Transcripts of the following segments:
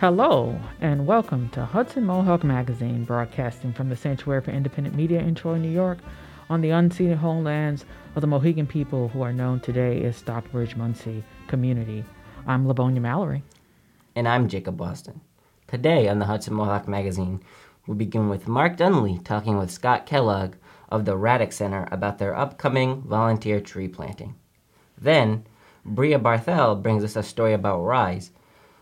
Hello, and welcome to Hudson Mohawk Magazine, broadcasting from the Sanctuary for Independent Media in Troy, New York, on the unceded homelands of the Mohican people who are known today as Stockbridge Munsee community. I'm Lavonia Mallory. And I'm Jacob Boston. Today on the Hudson Mohawk Magazine, we begin with Mark Dunlea talking with Scott Kellogg of the Radix Center about their upcoming volunteer tree planting. Then, Bria Barthel brings us a story about Rise,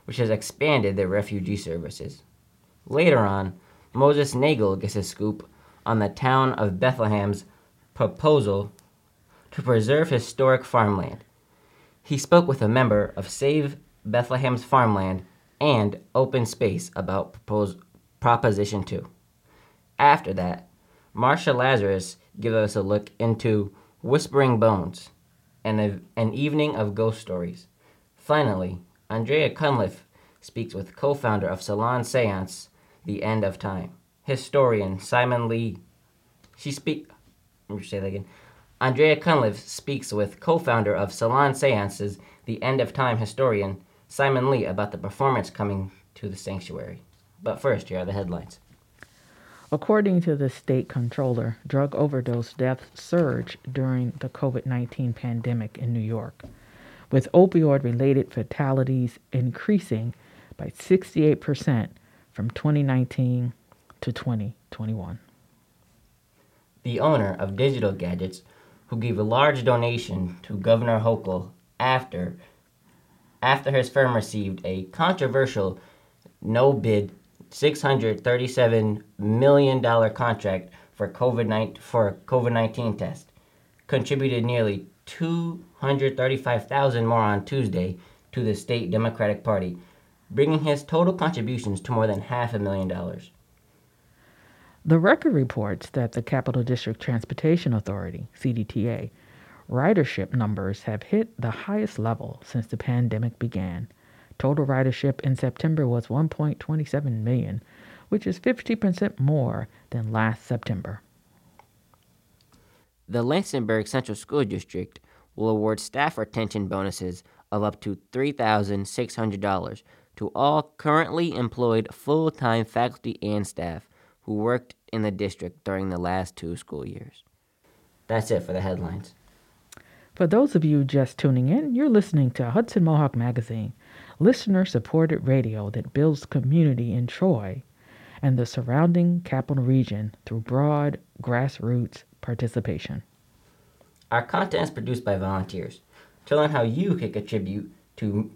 which has expanded their refugee services. Later on, Moses Nagel gets a scoop on the town of Bethlehem's proposal to preserve historic farmland. He spoke with a member of Save Bethlehem's Farmland and Open Space about propos- Proposition 2. After that, Marsha Lazarus gives us a look into Whispering Bones and a, an evening of ghost stories. Finally, Andrea Cunliffe speaks with co founder of Salon Seance, The End of Time, historian Simon Lee. She speak. Let me say that again. Andrea Cunliffe speaks with co founder of Salon Seances, The End of Time historian Simon Lee about the performance coming to the sanctuary. But first, here are the headlines. According to the state controller, drug overdose deaths surged during the COVID 19 pandemic in New York, with opioid related fatalities increasing by 68% from 2019 to 2021. The owner of Digital Gadgets, who gave a large donation to Governor Hochul after, after his firm received a controversial no bid $637 million contract for COVID-19 for COVID-19 test, contributed nearly 235,000 more on Tuesday to the state Democratic Party, bringing his total contributions to more than half a million dollars. The record reports that the Capital District Transportation Authority, CDTA, ridership numbers have hit the highest level since the pandemic began. Total ridership in September was 1.27 million, which is 50% more than last September. The Lansingburgh Central School District will award staff retention bonuses of up to $3,600 to all currently employed full time faculty and staff who worked in the district during the last two school years. That's it for the headlines. For those of you just tuning in, you're listening to Hudson Mohawk Magazine, listener supported radio that builds community in Troy and the surrounding capital region through broad grassroots participation. Our content is produced by volunteers. To learn how you can contribute to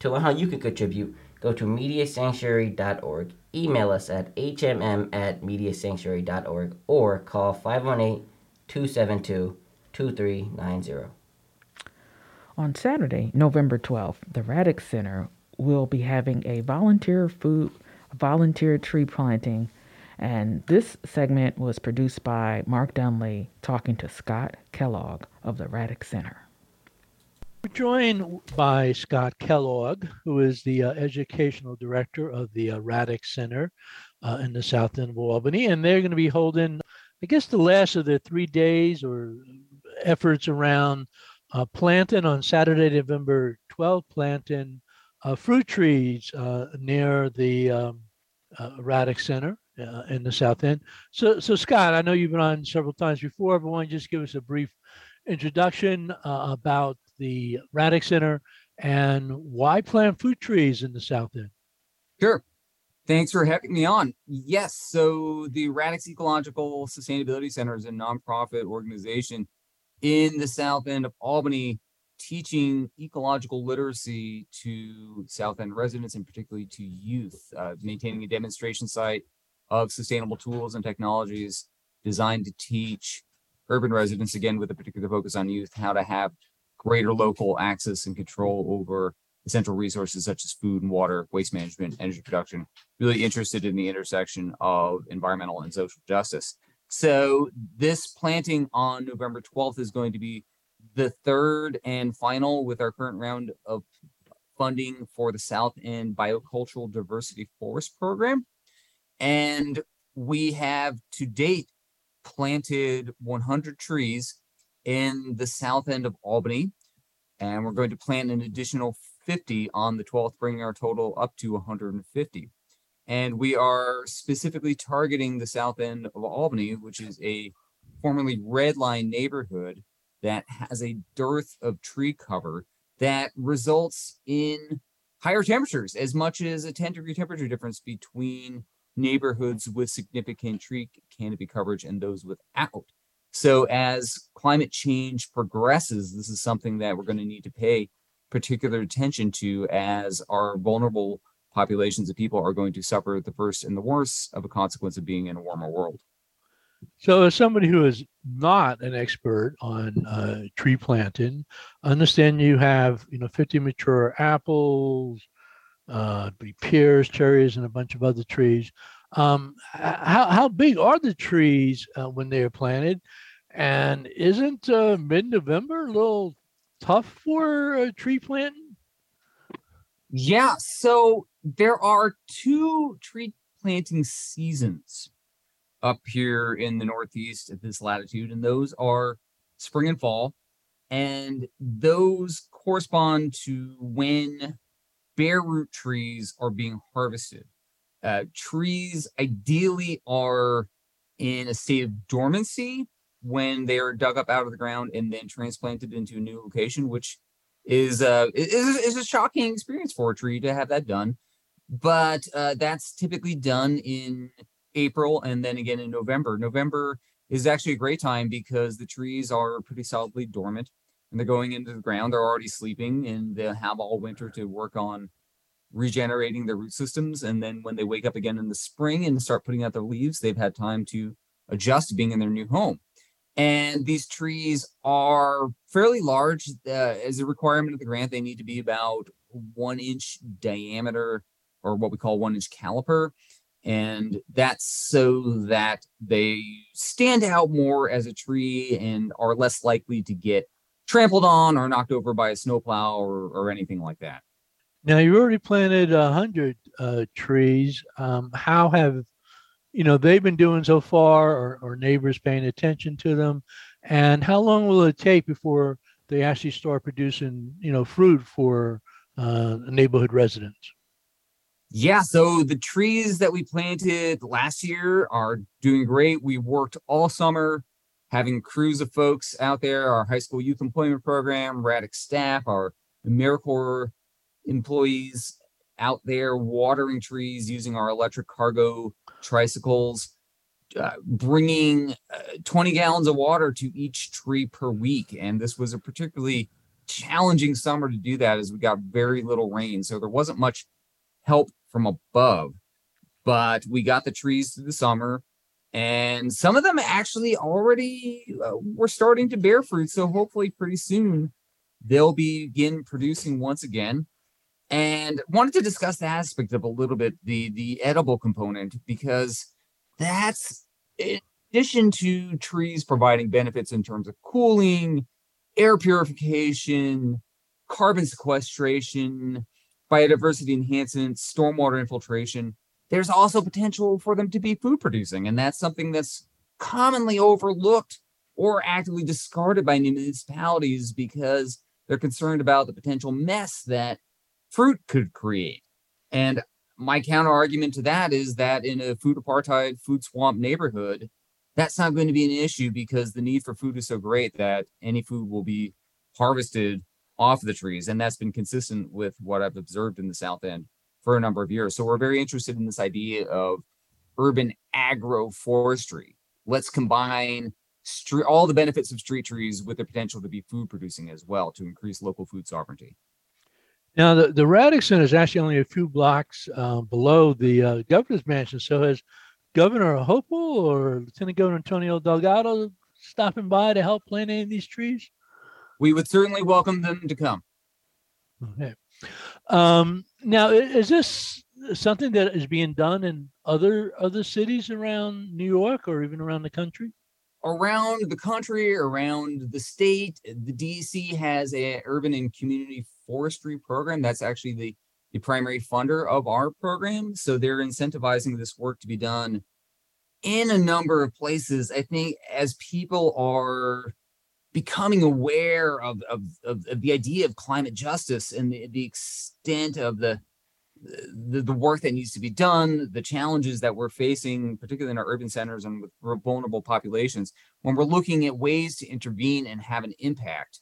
to learn how you can contribute, go to mediasanctuary.org, email us at hmm at mediasanctuary.org, or call 518 272 2390. On Saturday, November 12th, the Radix Center will be having a volunteer food volunteer tree planting and this segment was produced by Mark Dunlea talking to Scott Kellogg of the Radix Center. We're joined by Scott Kellogg, who is the uh, educational director of the uh, Radix Center uh, in the south end of Albany. And they're going to be holding, I guess, the last of their three days or efforts around uh, planting on Saturday, November 12th, planting uh, fruit trees uh, near the um, Radix Center uh, in the South End. So, so Scott, I know you've been on several times before, but why just give us a brief introduction uh, about the Radix Center and why plant fruit trees in the South End? Sure. Thanks for having me on. Yes, so the Radix Ecological Sustainability Center is a nonprofit organization in the South End of Albany teaching ecological literacy to South End residents and particularly to youth, uh, maintaining a demonstration site of sustainable tools and technologies designed to teach urban residents, again, with a particular focus on youth, how to have greater local access and control over essential resources such as food and water, waste management, energy production, really interested in the intersection of environmental and social justice. So this planting on November 12th is going to be the third and final with our current round of funding for the South End Biocultural Diversity Forest Program. And we have to date planted 100 trees in the south end of Albany. And we're going to plant an additional 50 on the 12th, bringing our total up to 150. And we are specifically targeting the south end of Albany, which is a formerly red line neighborhood that has a dearth of tree cover that results in higher temperatures, as much as a 10 degree temperature difference between neighborhoods with significant tree canopy coverage and those without. So, as climate change progresses, this is something that we're going to need to pay particular attention to as our vulnerable populations of people are going to suffer the first and the worst of a consequence of being in a warmer world. So, as somebody who is not an expert on uh, tree planting, understand you have you know 50 mature apples, uh, be pears, cherries, and a bunch of other trees. Um, how how big are the trees uh, when they are planted? And isn't uh, mid-November a little tough for a tree planting? Yeah, so there are two tree planting seasons up here in the Northeast at this latitude, and those are spring and fall. And those correspond to when bare root trees are being harvested. Uh, trees ideally are in a state of dormancy when they are dug up out of the ground and then transplanted into a new location, which is uh is, is a shocking experience for a tree to have that done. But uh, that's typically done in April and then again in November. November is actually a great time because the trees are pretty solidly dormant and they're going into the ground. They're already sleeping and they'll have all winter to work on regenerating their root systems. And then when they wake up again in the spring and start putting out their leaves, they've had time to adjust to being in their new home. And these trees are fairly large. Uh, as a requirement of the grant, they need to be about one inch diameter or what we call one inch caliper. And that's so that they stand out more as a tree and are less likely to get trampled on or knocked over by a snowplow or, or anything like that. Now you already planted a hundred uh, trees. Um, how have you know they've been doing so far, or, or neighbors paying attention to them? And how long will it take before they actually start producing you know fruit for uh, neighborhood residents? Yeah, so the trees that we planted last year are doing great. We worked all summer having crews of folks out there, our high school youth employment program, Radix staff, our AmeriCorps employees out there watering trees using our electric cargo tricycles, uh, bringing uh, 20 gallons of water to each tree per week. And this was a particularly challenging summer to do that as we got very little rain. So there wasn't much help from above, but we got the trees through the summer. And some of them actually already uh, were starting to bear fruit. So hopefully, pretty soon, they'll begin producing once again and wanted to discuss the aspect of a little bit the the edible component because that's in addition to trees providing benefits in terms of cooling air purification carbon sequestration biodiversity enhancement stormwater infiltration there's also potential for them to be food producing and that's something that's commonly overlooked or actively discarded by municipalities because they're concerned about the potential mess that fruit could create. And my counter argument to that is that in a food apartheid, food swamp neighborhood, that's not going to be an issue because the need for food is so great that any food will be harvested off the trees. And that's been consistent with what I've observed in the South End for a number of years. So we're very interested in this idea of urban agroforestry. Let's combine street, all the benefits of street trees with the potential to be food producing as well to increase local food sovereignty. Now, the, the Center is actually only a few blocks uh, below the uh, governor's mansion. So, has Governor Hochul or Lieutenant Governor Antonio Delgado stopping by to help plant any of these trees? We would certainly welcome them to come. Okay. Um, now, is this something that is being done in other other cities around New York or even around the country? Around the country, around the state, the DEC has a urban and community forestry program. That's actually the, the primary funder of our program. So they're incentivizing this work to be done in a number of places. I think as people are becoming aware of, of, of, of, the idea of climate justice and the, the extent of the, the, the work that needs to be done, the challenges that we're facing, particularly in our urban centers and with vulnerable populations, when we're looking at ways to intervene and have an impact,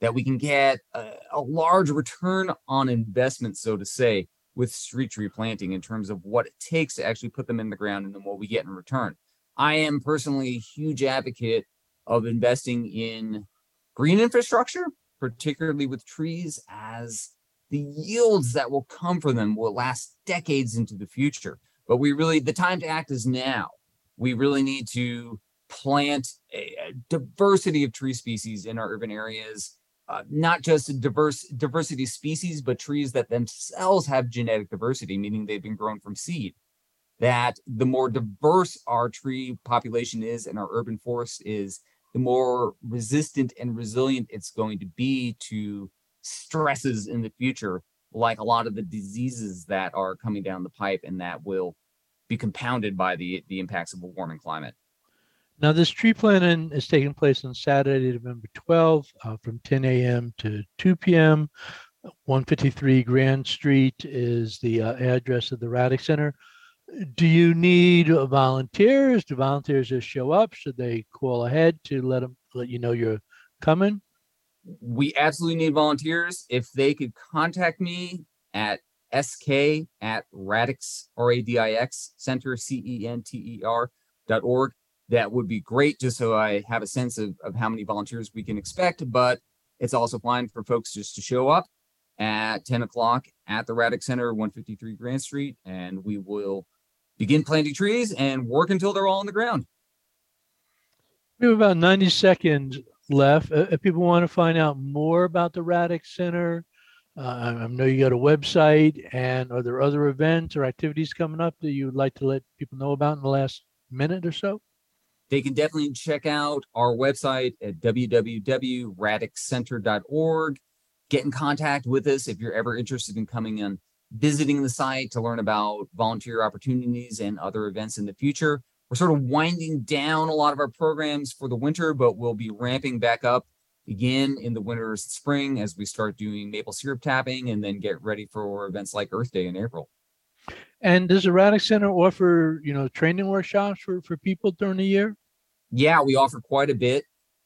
that we can get a, a large return on investment, so to say, with street tree planting in terms of what it takes to actually put them in the ground and then what we get in return. I am personally a huge advocate of investing in green infrastructure, particularly with trees, as the yields that will come from them will last decades into the future. But we really, the time to act is now. We really need to plant a, a diversity of tree species in our urban areas, uh, not just a diverse diversity species, but trees that themselves have genetic diversity, meaning they've been grown from seed. That the more diverse our tree population is and our urban forest is, the more resistant and resilient it's going to be to stresses in the future, like a lot of the diseases that are coming down the pipe and that will be compounded by the, the impacts of a warming climate. Now, this tree planting is taking place on Saturday, November 12th uh, from 10 a.m. to 2 p.m. 153 Grand Street is the uh, address of the Radix Center do you need volunteers? Do volunteers just show up? Should they call ahead to let them let you know you're coming? We absolutely need volunteers. If they could contact me at sk at radix r-a-d-i-x center c-e-n-t-e-r dot org that would be great just so i have a sense of, of how many volunteers we can expect but it's also fine for folks just to show up at 10 o'clock at the Radix Center, 153 Grand Street, and we will begin planting trees and work until they're all on the ground. We have about 90 seconds left. Uh, if people want to find out more about the Radix Center, uh, I know you got a website, and are there other events or activities coming up that you would like to let people know about in the last minute or so? They can definitely check out our website at www.radixcenter.org. Get in contact with us if you're ever interested in coming in visiting the site to learn about volunteer opportunities and other events in the future. We're sort of winding down a lot of our programs for the winter, but we'll be ramping back up again in the winter spring as we start doing maple syrup tapping and then get ready for events like Earth Day in April. And does the Radix Center offer, you know, training workshops for, for people during the year? Yeah, we offer quite a bit.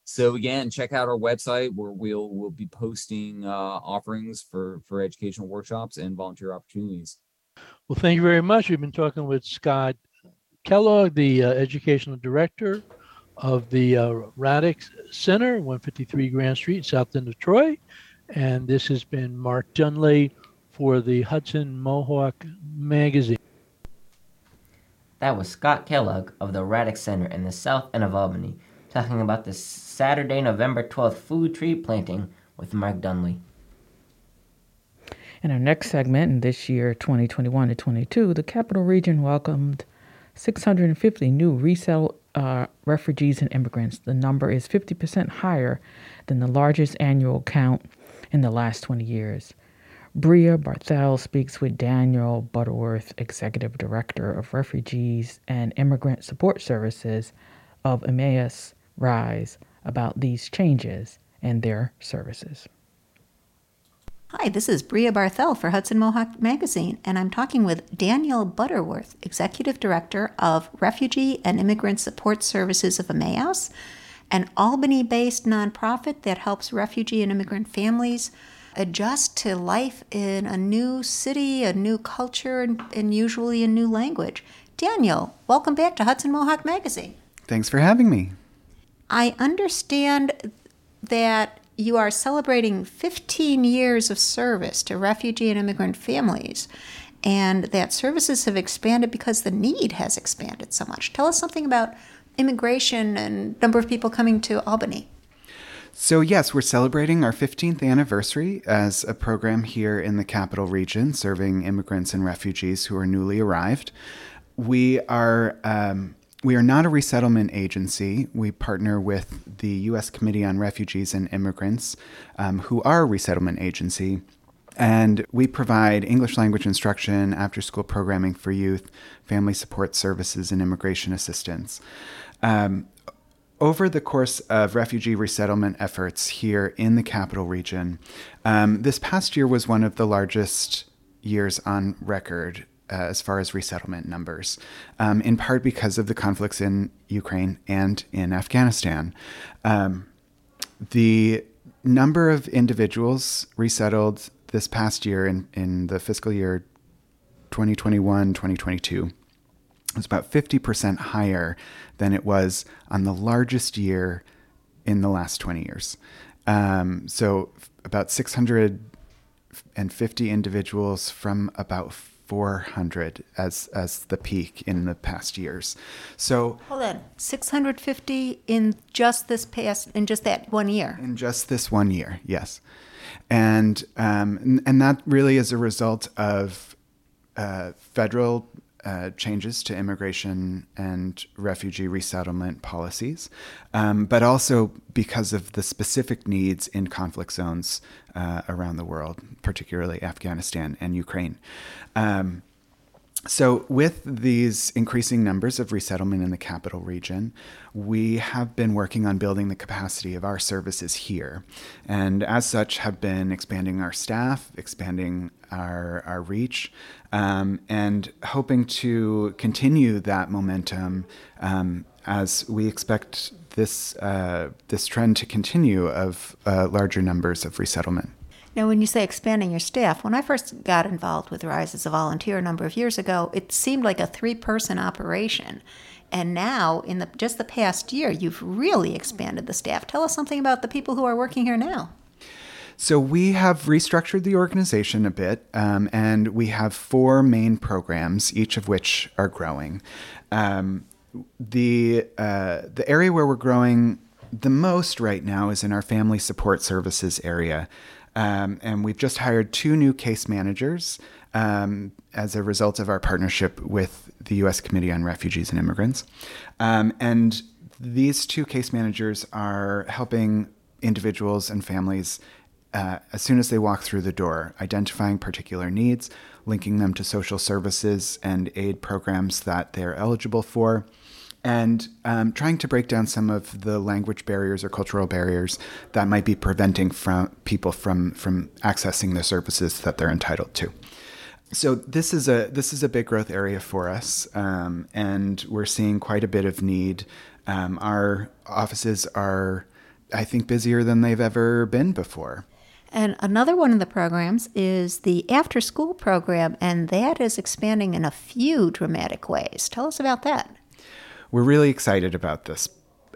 So again, check out our website where we'll we'll be posting uh, offerings for for educational workshops and volunteer opportunities. Well, thank you very much. We've been talking with Scott Kellogg, the uh, educational director of the uh, Radix Center, 153 Grand Street, south end of Troy, and this has been Mark Dunlea for the Hudson Mohawk Magazine. That was Scott Kellogg of the Radix Center in the south end of Albany talking about the Saturday, November 12th food tree planting with Mark Dunlea. In our next segment, in this year 2021 to 22, the capital region welcomed 650 new resettled uh, refugees and immigrants. The number is 50% higher than the largest annual count in the last 20 years. Bria Barthel speaks with Daniel Butterworth, Executive Director of Refugees and Immigrant Support Services of Emmaus Rise about these changes and their services. Hi, this is Bria Barthel for Hudson Mohawk Magazine, and I'm talking with Daniel Butterworth, Executive Director of Refugee and Immigrant Support Services of Emmaus, an Albany based nonprofit that helps refugee and immigrant families adjust to life in a new city, a new culture, and, and usually a new language. Daniel, welcome back to Hudson Mohawk Magazine. Thanks for having me. I understand that you are celebrating 15 years of service to refugee and immigrant families, and that services have expanded because the need has expanded so much. Tell us something about immigration and number of people coming to Albany. So, yes, we're celebrating our 15th anniversary as a program here in the capital region serving immigrants and refugees who are newly arrived. We are um, we are not a resettlement agency. We partner with the U.S. Committee on Refugees and Immigrants, um, who are a resettlement agency. And we provide English language instruction, after school programming for youth, family support services, and immigration assistance. Um, over the course of refugee resettlement efforts here in the capital region, um, this past year was one of the largest years on record uh, as far as resettlement numbers, um, in part because of the conflicts in Ukraine and in Afghanistan. Um, the number of individuals resettled this past year in, in the fiscal year 2021 2022 was about 50% higher than it was on the largest year in the last 20 years. Um, so, about 650 individuals from about 400 as as the peak in the past years. So hold on, 650 in just this past in just that one year. In just this one year, yes, and um, and that really is a result of uh, federal uh, changes to immigration and refugee resettlement policies, um, but also because of the specific needs in conflict zones uh, around the world, particularly Afghanistan and Ukraine. Um, so, with these increasing numbers of resettlement in the capital region, we have been working on building the capacity of our services here. And as such, have been expanding our staff, expanding our, our reach, um, and hoping to continue that momentum um, as we expect this, uh, this trend to continue of uh, larger numbers of resettlement. Now, when you say expanding your staff, when I first got involved with Rise as a volunteer a number of years ago, it seemed like a three person operation. And now, in the, just the past year, you've really expanded the staff. Tell us something about the people who are working here now. So, we have restructured the organization a bit, um, and we have four main programs, each of which are growing. Um, the, uh, the area where we're growing the most right now is in our family support services area. Um, and we've just hired two new case managers um, as a result of our partnership with the U.S. Committee on Refugees and Immigrants. Um, and these two case managers are helping individuals and families uh, as soon as they walk through the door, identifying particular needs, linking them to social services and aid programs that they're eligible for and um, trying to break down some of the language barriers or cultural barriers that might be preventing from people from from accessing the services that they're entitled to. So this is a this is a big growth area for us, um, and we're seeing quite a bit of need. Um, our offices are, I think, busier than they've ever been before. And another one of the programs is the after school program, and that is expanding in a few dramatic ways. Tell us about that we're really excited about this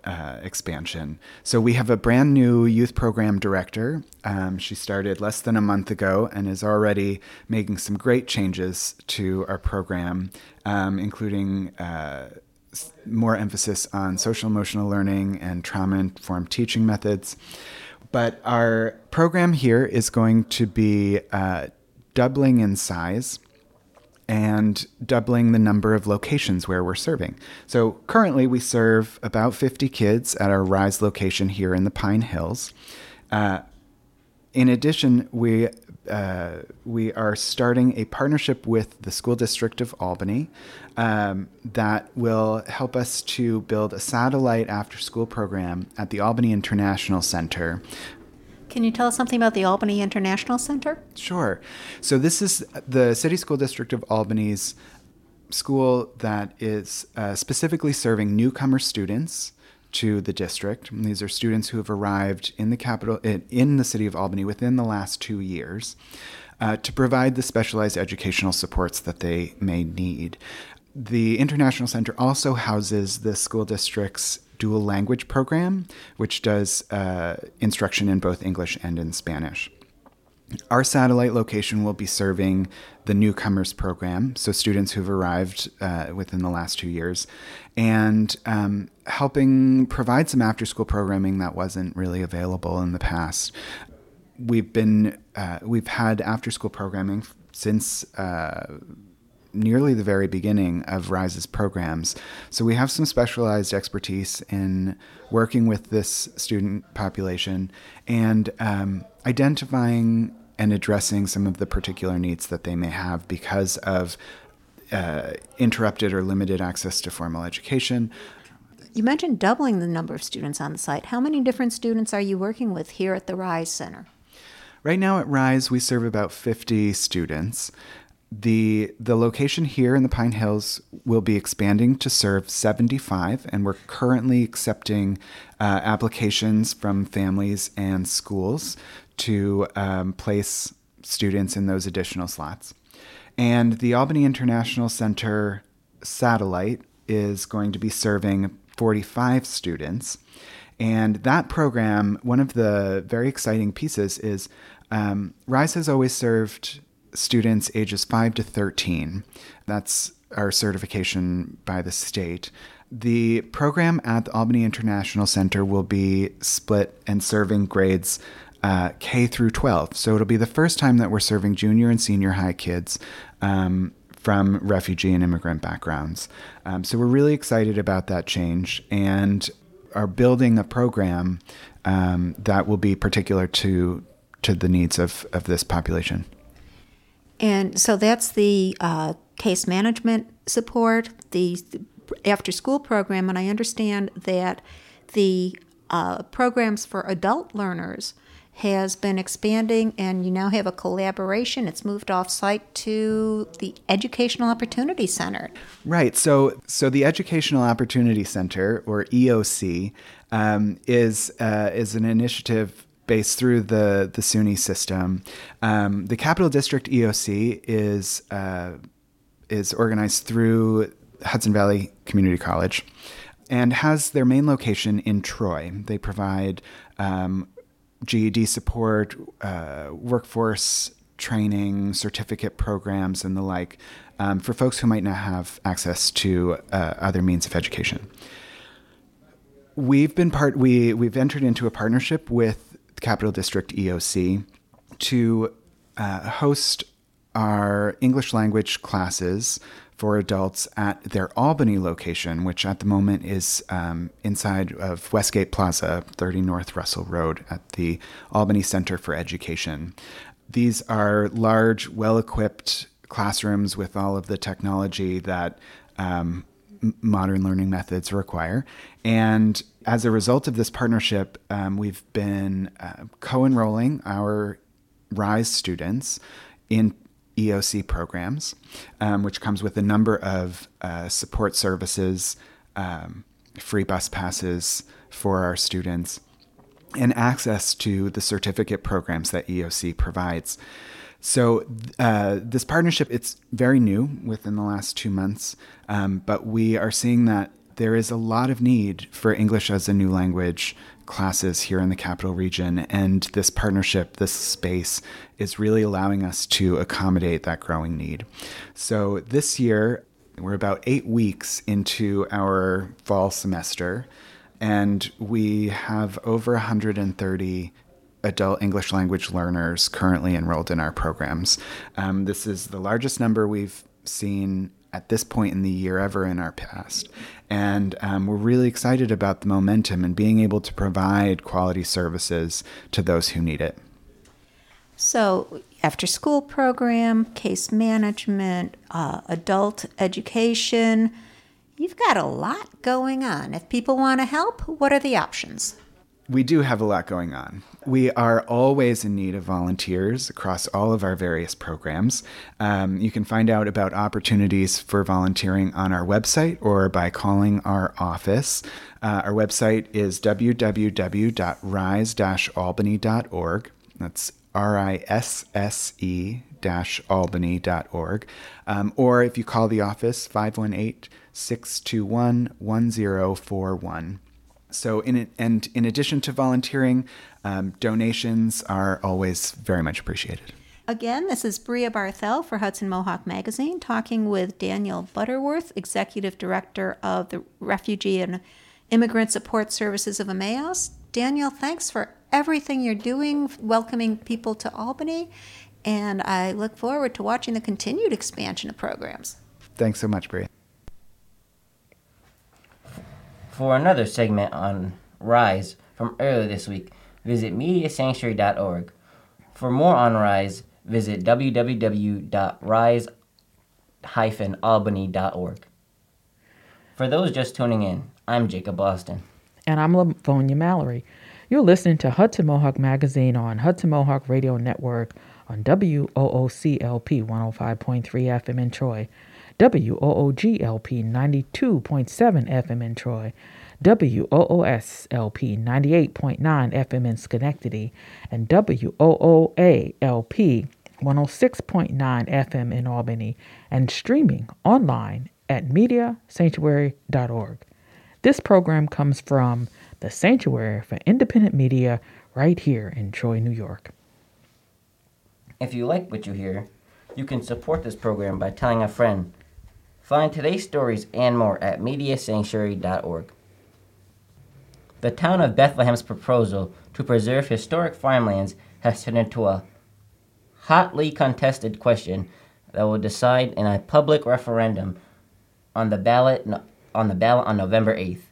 uh, expansion. So we have a brand new youth program director. Um, she started less than a month ago and is already making some great changes to our program, um, including uh, more emphasis on social emotional learning and trauma informed teaching methods. But our program here is going to be uh, doubling in size and doubling the number of locations where we're serving. So currently, we serve about 50 kids at our Rise location here in the Pine Hills. Uh, in addition, we uh, we are starting a partnership with the School District of Albany um, that will help us to build a satellite after school program at the Albany International Center can you tell us something about the Albany International Center? Sure. So, this is the City School District of Albany's school that is uh, specifically serving newcomer students to the district. And these are students who have arrived in the capital, in, the city of Albany within the last two years. Uh, to provide the specialized educational supports that they may need. The International Center also houses the school district's dual language program, which does uh, instruction in both English and in Spanish. Our satellite location will be serving the newcomers program, so students who've arrived uh, within the last two years, and um, helping provide some after school programming that wasn't really available in the past. We've been uh, we've had after school programming since uh, nearly the very beginning of Rise's programs. So we have some specialized expertise in working with this student population and um, identifying and addressing some of the particular needs that they may have because of uh, interrupted or limited access to formal education. You mentioned doubling the number of students on the site. How many different students are you working with here at the RISE Center? Right now at RISE, we serve about 50 students. The, the location here in the Pine Hills will be expanding to serve 75, and we're currently accepting uh, applications from families and schools to um, place students in those additional slots. And the Albany International Center satellite is going to be serving 45 students. And that program, one of the very exciting pieces is um, RISE has always served students ages 5 to 13. That's our certification by the state. The program at the Albany International Center will be split and serving grades uh, K through 12. So it'll be the first time that we're serving junior and senior high kids um, from refugee and immigrant backgrounds. Um, so we're really excited about that change and are building a program um, that will be particular to to the needs of, of this population. And so that's the uh, case management support, the after school program, and I understand that the uh, programs for adult learners has been expanding and you now have a collaboration. It's moved off site to the Educational Opportunity Center. Right. So, so the Educational Opportunity Center, or EOC, um, is uh, is an initiative based through the the SUNY system. Um, the Capital District EOC is uh, is organized through Hudson Valley Community College and has their main location in Troy. They provide um, GED support, uh, workforce training, certificate programs, and the like um, for folks who might not have access to uh, other means of education. We've been part. We we've entered into a partnership with Capital District EOC to uh, host our English language classes for adults at their Albany location, which at the moment is um, inside of Westgate Plaza, 30 North Russell Road, at the Albany Center for Education. These are large, well equipped classrooms with all of the technology that um, modern learning methods require. And as a result of this partnership, um, we've been uh, co enrolling our RISE students in EOC programs, um, which comes with a number of uh, support services, um, free bus passes for our students, and access to the certificate programs that EOC provides. So uh, this partnership, it's very new within the last two months, um, but we are seeing that there is a lot of need for English as a new language classes here in the capital region. And this partnership, this space, is really allowing us to accommodate that growing need. So this year, we're about eight weeks into our fall semester, and we have over 130 adult English language learners currently enrolled in our programs. Um, this is the largest number we've seen at this point in the year ever in our past. And um, we're really excited about the momentum and being able to provide quality services to those who need it. So, after school program, case management, uh, adult education, you've got a lot going on. If people want to help, what are the options? we do have a lot going on. We are always in need of volunteers across all of our various programs. Um, you can find out about opportunities for volunteering on our website or by calling our office. Uh, our website is www.rise-albany.org. That's R-I-S-S-E albany.org. Um, or if you call the office, 518 621 1041. So, in it, and in addition to volunteering, um, donations are always very much appreciated. Again, this is Bria Barthel for Hudson Mohawk Magazine, talking with Daniel Butterworth, Executive Director of the Refugee and Immigrant Support Services of Emmaus. Daniel, thanks for everything you're doing, welcoming people to Albany, and I look forward to watching the continued expansion of programs. Thanks so much, Bria. For another segment on RISE from earlier this week, visit mediasanctuary.org. For more on RISE, visit www.rise-albany.org. For those just tuning in, I'm Jacob Boston. And I'm Lavonia Mallory. You're listening to Hudson Mohawk Magazine on Hudson Mohawk Radio Network on WOOCLP 105.3 FM in Troy, WOOGLP 92.7 FM in Troy, WOOSLP 98.9 FM in Schenectady, and WOOALP 106.9 FM in Albany, and streaming online at mediasanctuary.org. This program comes from the Sanctuary for Independent Media right here in Troy, New York. If you like what you hear, you can support this program by telling a friend. Find today's stories and more at mediasanctuary.org. The town of Bethlehem's proposal to preserve historic farmlands has turned into a hotly contested question that will decide in a public referendum on the ballot on the ballot on November 8th.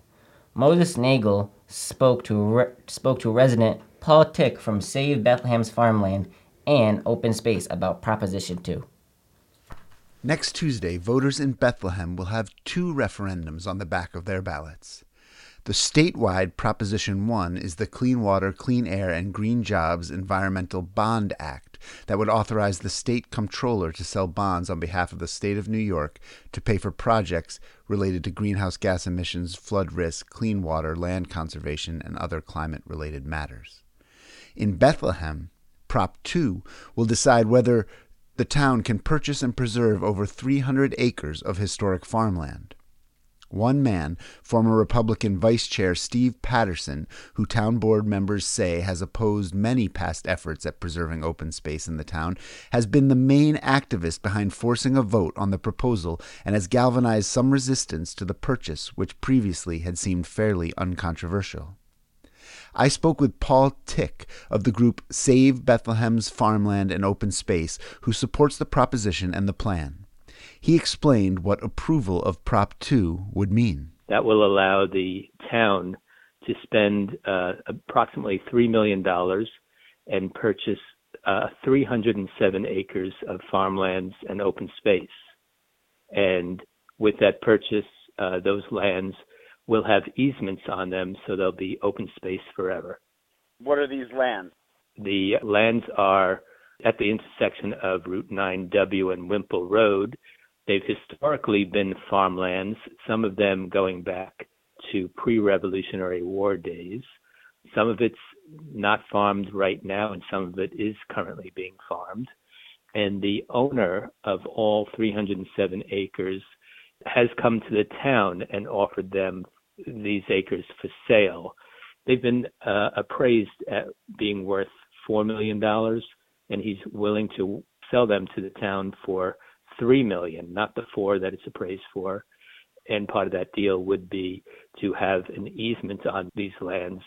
Moses Nagel spoke to re- spoke to resident Paul Tick from Save Bethlehem's Farmland and Open Space about Proposition 2. Next Tuesday, voters in Bethlehem will have two referendums on the back of their ballots. The statewide Proposition 1 is the Clean Water, Clean Air, and Green Jobs Environmental Bond Act that would authorize the state comptroller to sell bonds on behalf of the state of New York to pay for projects related to greenhouse gas emissions, flood risk, clean water, land conservation, and other climate related matters. In Bethlehem, Prop 2 will decide whether the town can purchase and preserve over 300 acres of historic farmland. One man, former Republican Vice Chair Steve Patterson, who town board members say has opposed many past efforts at preserving open space in the town, has been the main activist behind forcing a vote on the proposal and has galvanized some resistance to the purchase, which previously had seemed fairly uncontroversial. I spoke with Paul Tick of the group Save Bethlehem's Farmland and Open Space, who supports the proposition and the plan. He explained what approval of Prop 2 would mean. That will allow the town to spend uh, approximately $3 million and purchase uh, 307 acres of farmlands and open space. And with that purchase, uh, those lands will have easements on them, so they'll be open space forever. What are these lands? The lands are at the intersection of Route 9W and Wemple Road. They've historically been farmlands, some of them going back to pre Revolutionary War days. Some of it's not farmed right now, and some of it is currently being farmed. And the owner of all 307 acres has come to the town and offered them these acres for sale. They've been uh, appraised at being worth $4 million, and he's willing to sell them to the town for 3 million, not the four that it's appraised for. And part of that deal would be to have an easement on these lands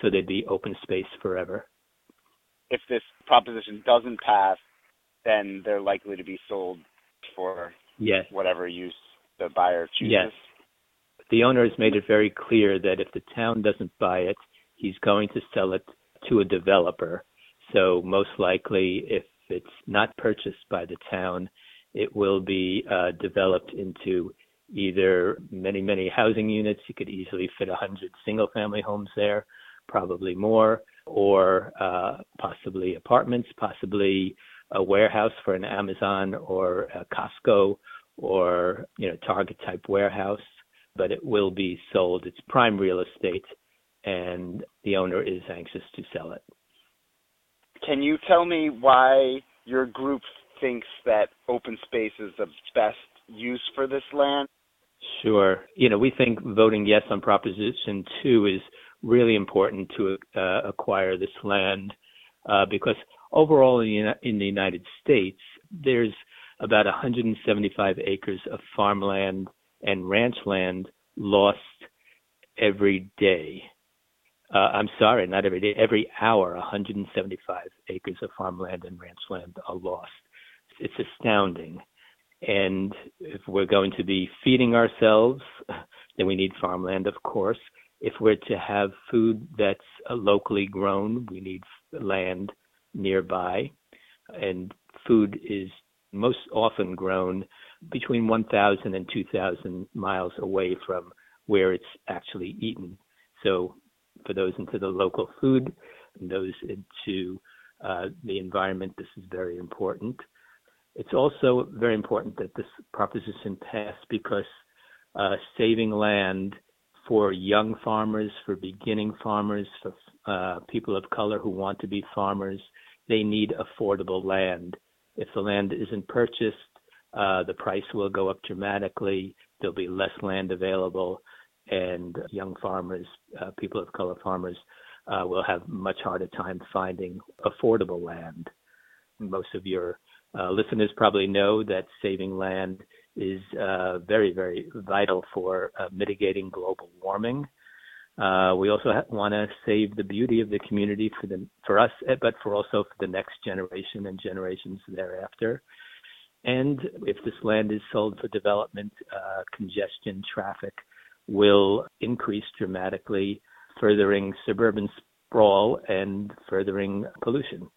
so they'd be open space forever. If this proposition doesn't pass, then they're likely to be sold for yes. whatever use the buyer chooses. Yes the owner has made it very clear that if the town doesn't buy it, he's going to sell it to a developer. So most likely, if it's not purchased by the town, it will be uh, developed into either many, many housing units. You could easily fit a 100 single family homes there, probably more, or uh, possibly apartments, possibly a warehouse for an Amazon or a Costco or you know Target type warehouse but it will be sold. It's prime real estate, and the owner is anxious to sell it. Can you tell me why your group thinks that open space is the best use for this land? Sure. You know, we think voting yes on Proposition 2 is really important to uh, acquire this land uh, because overall in the, in the United States, there's about 175 acres of farmland and ranch land lost every day. Uh, I'm sorry, not every day, every hour, 175 acres of farmland and ranch land are lost. It's astounding. And if we're going to be feeding ourselves, then we need farmland, of course. If we're to have food that's uh, locally grown, we need land nearby. And food is most often grown between 1,000 and 2,000 miles away from where it's actually eaten. So for those into the local food, and those into uh, the environment, this is very important. It's also very important that this proposition pass because uh, saving land for young farmers, for beginning farmers, for uh, people of color who want to be farmers, they need affordable land. If the land isn't purchased, the price will go up dramatically. There'll be less land available, and young farmers, uh, people of color farmers, uh, will have much harder time finding affordable land. Most of your uh, listeners probably know that saving land is uh, very, very vital for uh, mitigating global warming. Uh, we also want to save the beauty of the community for us, eh, but for also for the next generation and generations thereafter. And if this land is sold for development, uh, congestion, traffic will increase dramatically, furthering suburban sprawl and furthering pollution.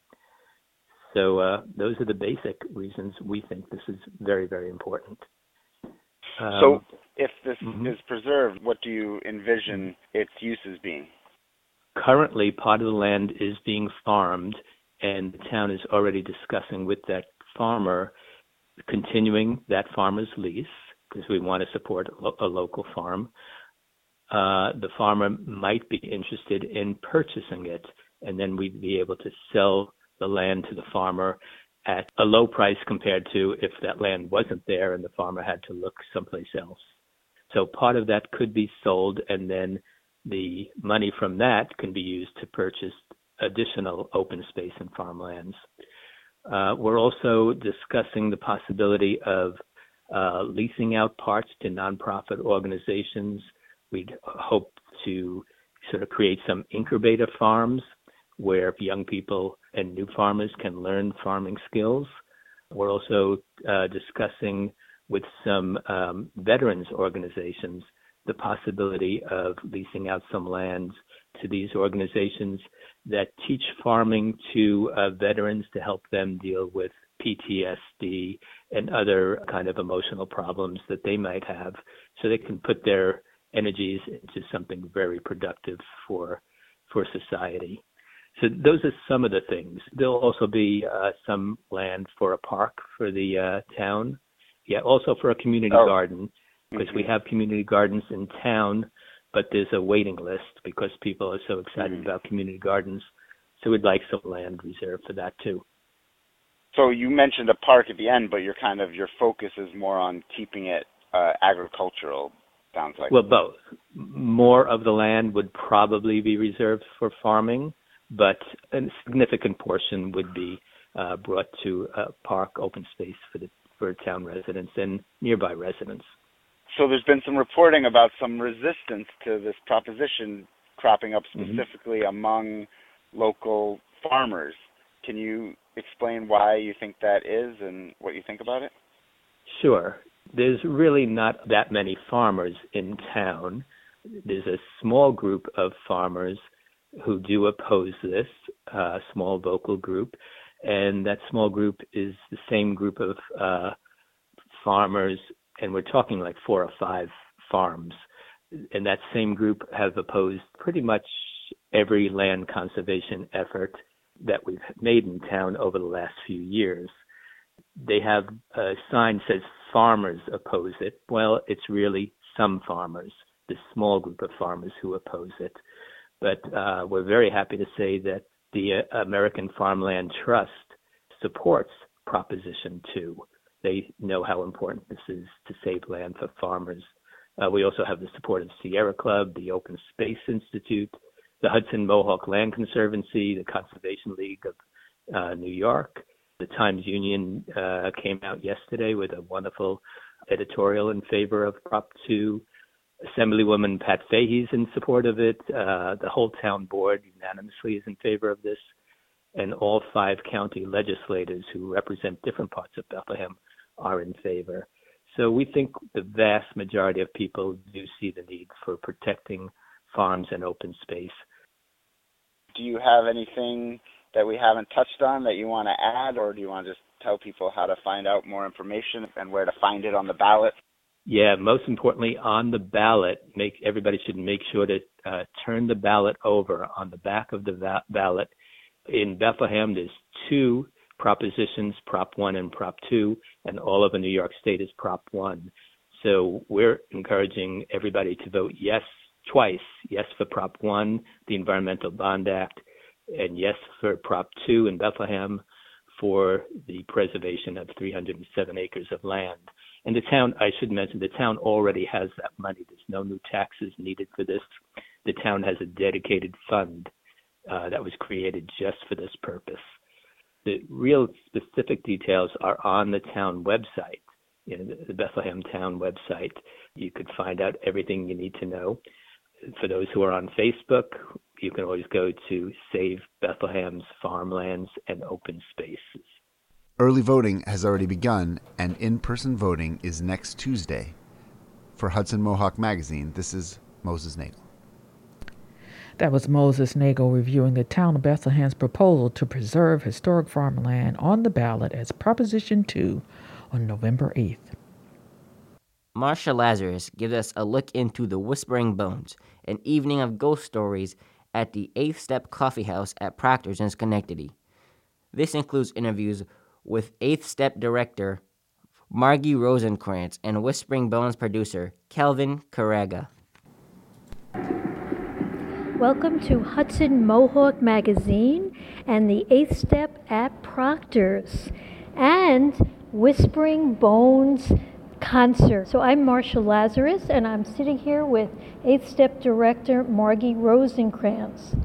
So uh, those are the basic reasons we think this is very, very important. Um, so if this mm-hmm. is preserved, what do you envision its uses being? Currently, part of the land is being farmed, and the town is already discussing with that farmer continuing that farmer's lease because we want to support a, lo- a local farm. Uh, the farmer might be interested in purchasing it, and then we'd be able to sell the land to the farmer at a low price compared to if that land wasn't there and the farmer had to look someplace else. So part of that could be sold, and then the money from that can be used to purchase additional open space and farmlands. Uh, we're also discussing the possibility of uh, leasing out parts to nonprofit organizations. We'd hope to sort of create some incubator farms where young people and new farmers can learn farming skills. We're also uh, discussing with some um, veterans organizations the possibility of leasing out some lands to these organizations that teach farming to uh, veterans to help them deal with PTSD and other kind of emotional problems that they might have so they can put their energies into something very productive for for society. So those are some of the things. There'll also be uh, some land for a park for the uh, town. Yeah, also for a community oh. garden because mm-hmm. we have community gardens in town, but there's a waiting list because people are so excited mm-hmm. about community gardens. So we'd like some land reserved for that too. So you mentioned a park at the end, but your kind of your focus is more on keeping it uh, agricultural. Sounds like. Well, both. More of the land would probably be reserved for farming, but a significant portion would be uh, brought to a park open space for the for town residents and nearby residents. So there's been some reporting about some resistance to this proposition cropping up mm-hmm. specifically mm-hmm. among local farmers. Can you explain why you think that is and what you think about it? Sure. There's really not that many farmers in town. There's a small group of farmers who do oppose this, uh, small vocal group, and that small group is the same group of uh, farmers, and we're talking like four or five farms, and that same group have opposed pretty much every land conservation effort that we've made in town over the last few years. They have a sign that says farmers oppose it. Well, it's really some farmers, the small group of farmers who oppose it. But uh, we're very happy to say that the American Farmland Trust supports Proposition 2. They know how important this is to save land for farmers. Uh, we also have the support of Sierra Club, the Open Space Institute, the Hudson Mohawk Land Conservancy, the Conservation League of uh, New York. The Times Union uh, came out yesterday with a wonderful editorial in favor of Prop 2. Assemblywoman Pat Fahy's in support of it. Uh, the whole town board unanimously is in favor of this, and all five county legislators who represent different parts of Bethlehem are in favor. So we think the vast majority of people do see the need for protecting farms and open space. Do you have anything that we haven't touched on that you want to add, or do you want to just tell people how to find out more information and where to find it on the ballot? Yeah, most importantly, on the ballot, make everybody should make sure to uh, turn the ballot over. On the back of the va- ballot, in Bethlehem, there's two propositions, Prop 1 and Prop 2, and all of New York State is Prop 1. So we're encouraging everybody to vote yes twice yes for Prop 1, the Environmental Bond Act, and yes for Prop 2 in Bethlehem for the preservation of 307 acres of land. And the town, I should mention, the town already has that money. There's no new taxes needed for this. The town has a dedicated fund uh, that was created just for this purpose. The real specific details are on the town website, you know, the Bethlehem Town website. You could find out everything you need to know. For those who are on Facebook, you can always go to Save Bethlehem's Farmlands and Open Spaces. Early voting has already begun, and in person voting is next Tuesday. For Hudson Mohawk Magazine, this is Moses Nagel. That was Moses Nagel reviewing the town of Bethlehem's proposal to preserve historic farmland on the ballot as Proposition 2 on November 8th. Marsha Lazarus gives us a look into the Whispering Bones, an evening of ghost stories at the Eighth Step Coffee House at Proctor's in Schenectady. This includes interviews with Eighth Step director Margie Rosenkrantz and Whispering Bones producer Kelvin Keraga. Welcome to Hudson Mohawk Magazine and the Eighth Step at Proctor's and Whispering Bones concert. So I'm Marsha Lazarus and I'm sitting here with Eighth Step Director Margie Rosenkrantz.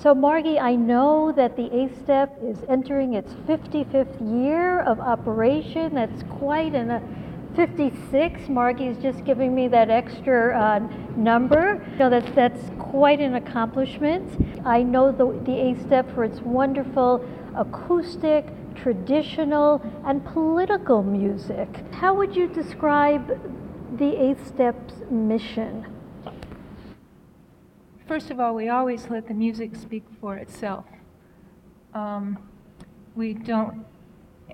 So, Margie, I know that the Eighth Step is entering its 55th year of operation. That's quite an. Uh, 56. Margie is just giving me that extra uh, number. So that's that's quite an accomplishment. I know the the Eighth Step for its wonderful acoustic, traditional, and political music. How would you describe the Eighth Step's mission? First of all, we always let the music speak for itself. Um, we don't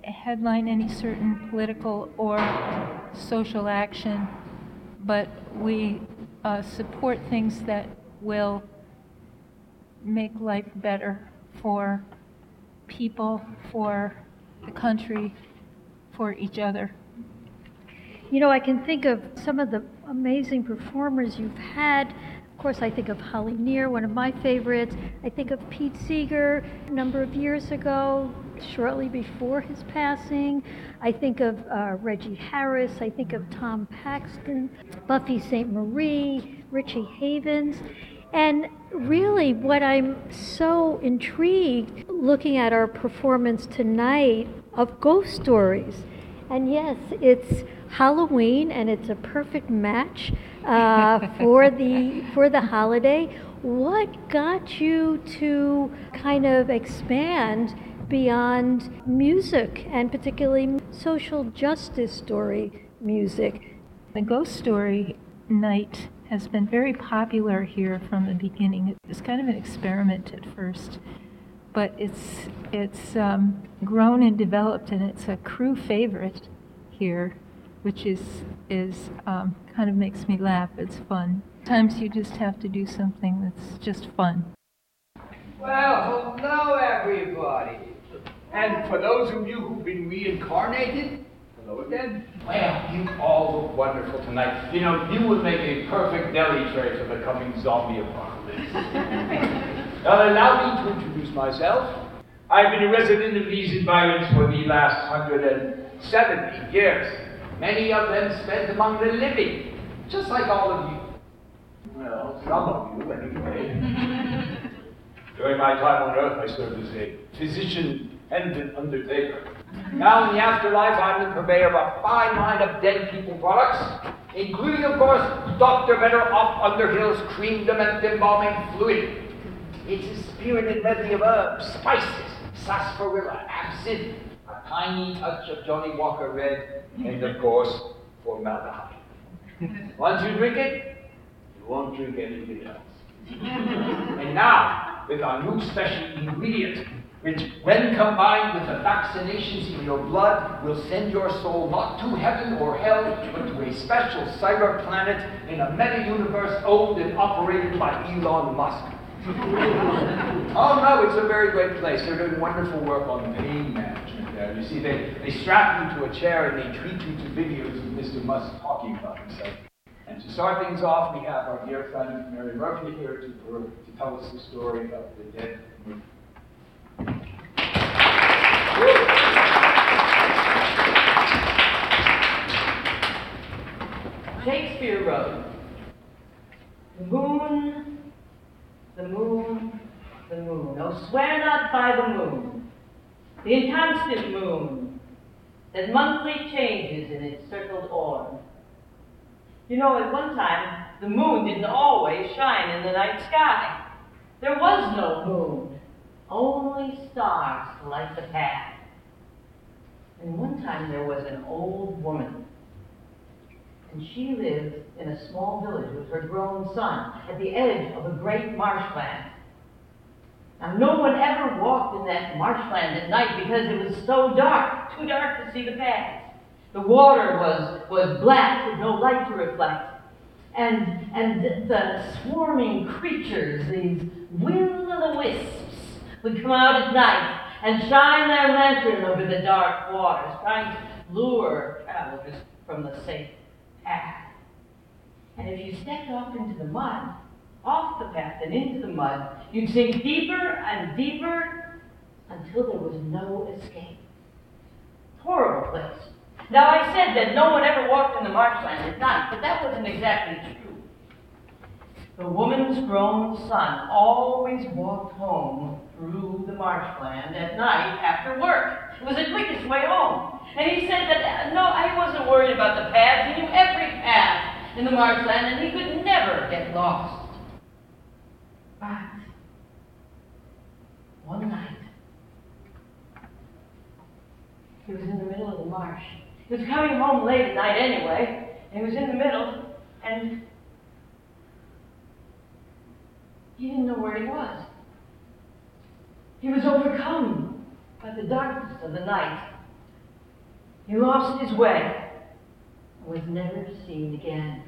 headline any certain political or social action, but we uh, support things that will make life better for people, for the country, for each other. You know, I can think of some of the amazing performers you've had of course, I think of Holly Near, one of my favorites. I think of Pete Seeger a number of years ago, shortly before his passing. I think of uh, Reggie Harris. I think of Tom Paxton, Buffy Sainte-Marie, Richie Havens. And really, what I'm so intrigued looking at our performance tonight of ghost stories. And yes, it's Halloween, and it's a perfect match uh, for the for the holiday. What got you to kind of expand beyond music and particularly social justice story music? The ghost story night has been very popular here from the beginning. It was kind of an experiment at first, but it's it's um, grown and developed, and it's a crew favorite here which is is um, kind of makes me laugh. It's fun. Sometimes you just have to do something that's just fun. Well, hello everybody. And for those of you who've been reincarnated, hello again. Well, you all look wonderful tonight. You know, you would make a perfect deli tray for the coming zombie apocalypse. now, allow me to introduce myself. I've been a resident of these environs for the last 170 years. Many of them spent among the living, just like all of you. Well, some of you, anyway. During my time on Earth, I served as a physician and an undertaker. Now, in the afterlife, I'm the purveyor of a fine line of dead people products, including, of course, Dr. Better Off Underhill's cream dement embalming fluid. It's a spirited medley of herbs, spices, sarsaparilla, absinthe, a tiny touch of Johnnie Walker Red, and of course, formaldehyde. Once you drink it, you won't drink anything else. and now, with our new special ingredient, which, when combined with the vaccinations in your blood, will send your soul not to heaven or hell, but to a special cyber planet in a meta universe owned and operated by Elon Musk. oh no, it's a very great place. They're doing wonderful work on pain management there. You see, they, they strap you to a chair and they treat you to videos of Mr. Musk talking about himself. And to start things off, we have our dear friend Mary Murphy here to, to tell us the story of the dead. Shakespeare wrote, The moon, the moon, the moon. Oh, swear not by the moon, the inconstant moon, that monthly changes in its circled orb. You know, at one time, the moon didn't always shine in the night sky. There was no moon, only stars light the path. And one time there was an old woman, and she lived in a small village with her grown son at the edge of a great marshland. Now, no one ever walked in that marshland at night because it was so dark, too dark to see the path. The water was, was black with no light to reflect. And, and the swarming creatures, these will-o'-the-wisps, would come out at night and shine their lantern over the dark waters, trying to lure travelers from the safe path. And if you stepped off into the mud, off the path and into the mud, you'd sink deeper and deeper until there was no escape. Horrible place. Now, I said that no one ever walked in the marshland at night, but that wasn't exactly true. The woman's grown son always walked home through the marshland at night after work. It was the quickest way home. And he said that, uh, no, I wasn't worried about the paths. He knew every path in the marshland, and he could never get lost. But one night, he was in the middle of the marsh. He was coming home late at night anyway, and he was in the middle, and he didn't know where he was. He was overcome by the darkness of the night. He lost his way and was never seen again.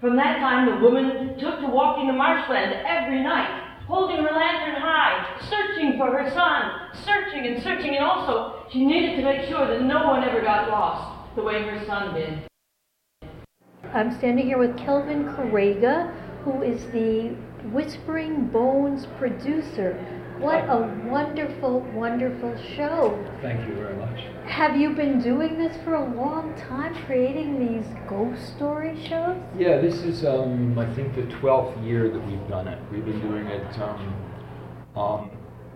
From that time, the woman took to walking the marshland every night, holding her lantern high, searching for her son, searching and searching, and also she needed to make sure that no one ever got lost the way her son did. I'm standing here with Kelvin Keraga, who is the Whispering Bones producer. What a wonderful, wonderful show. Thank you very much. Have you been doing this for a long time, creating these ghost story shows? Yeah, this is, um, I think, the 12th year that we've done it. We've been doing it. Um, um,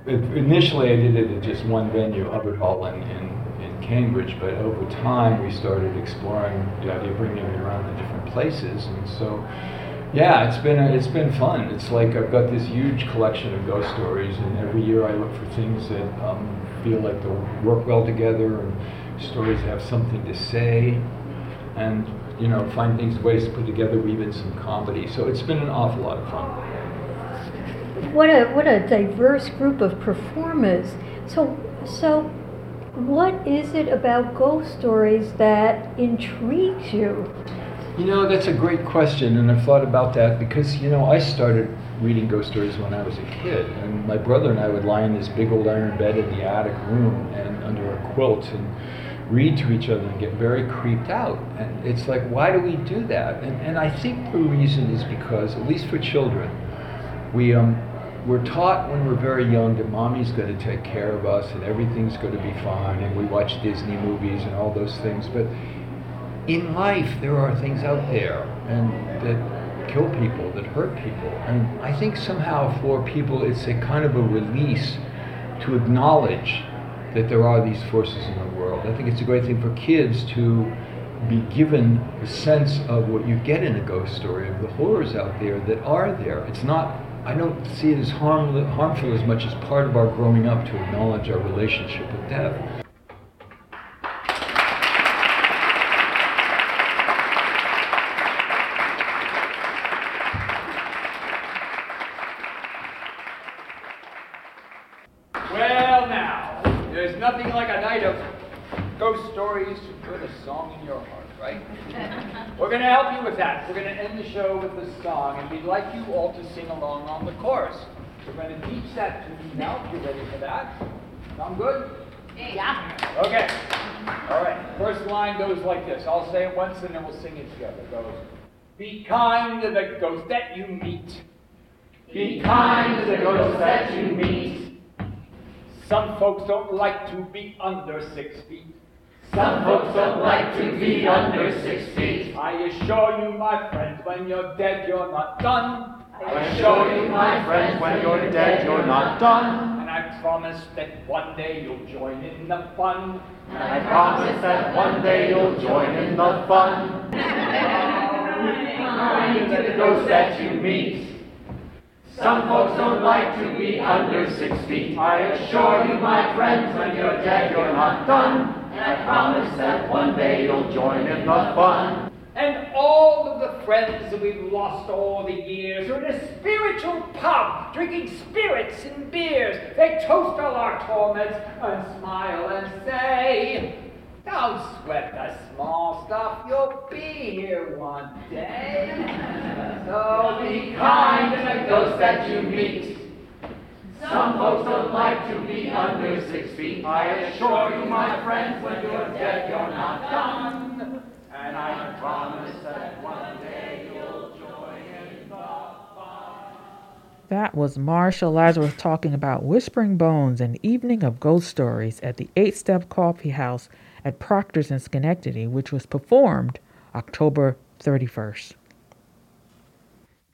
initially, I did it at just one venue, Hubbard Hall in, in, in Cambridge, but over time, we started exploring the idea of bringing it around to different places. And so, yeah, it's been a, it's been fun. It's like I've got this huge collection of ghost stories, and every year I look for things that um, feel like they'll work well together, and stories that have something to say, and you know, find things ways to put together, weave in some comedy. So it's been an awful lot of fun. What a what a diverse group of performers. So so what is it about ghost stories that intrigues you? You know, that's a great question, and I've thought about that because, you know, I started reading ghost stories when I was a kid, and my brother and I would lie in this big old iron bed in the attic room and under a quilt and read to each other and get very creeped out. And it's like, why do we do that? And, and I think the reason is because, at least for children, we, um, we're taught when we're very young that mommy's going to take care of us and everything's going to be fine, and we watch Disney movies and all those things. But in life, there are things out there and that kill people, that hurt people. And I think somehow for people, it's a kind of a release to acknowledge that there are these forces in the world. I think it's a great thing for kids to be given a sense of what you get in a ghost story, of the horrors out there that are there. It's not, I don't see it as harm, harmful as much as part of our growing up to acknowledge our relationship with death. There's nothing like a night of ghost stories to put a song in your heart, right? We're going to help you with that. We're going to end the show with a song, and we'd like you all to sing along on the chorus. We're going to teach that to you now. If you're ready for that. Sound good? Yeah. Okay. All right. First line goes like this. I'll say it once and then we'll sing it together. It goes, Be kind to the ghost that you meet. Be kind to the ghost that you meet. Some folks don't like to be under six feet. Some folks don't like to be under six feet. I assure you, my friends, when you're dead, you're not done. I assure you, my friends, when you're dead, you're not done. And I promise that one day you'll join in the fun. And I promise that one day you'll join in the fun. Kind to the ghost that you meet. Some folks don't like to be under six feet. I assure you, my friends, when you're dead, you're not done. I promise that one day you'll join in the fun. And all of the friends that we've lost all the years are in a spiritual pub, drinking spirits and beers. They toast all our torments and smile and say, Don't sweat the small stuff, you'll be here one day. So be kind to the ghost that you meet. Some folks don't like to be under six feet. I assure you, my friends, when you're dead, you're not done. And I promise that one day you'll join in the fun. That was Marsha Lazarus talking about Whispering Bones, an evening of ghost stories at the Eighth Step Coffee House at Proctor's in Schenectady, which was performed October 31st.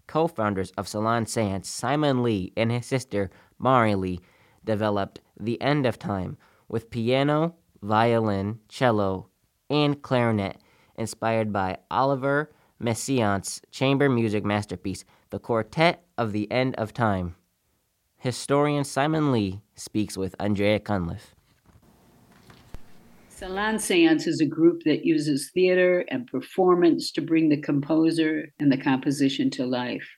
Co founders of Salon Seance, Simon Lee and his sister, Mari Lee, developed The End of Time with piano, violin, cello, and clarinet, inspired by Olivier Messiaen's chamber music masterpiece, The Quartet of the End of Time. Historian Simon Lee speaks with Andrea Cunliffe. Salon Seance is a group that uses theater and performance to bring the composer and the composition to life.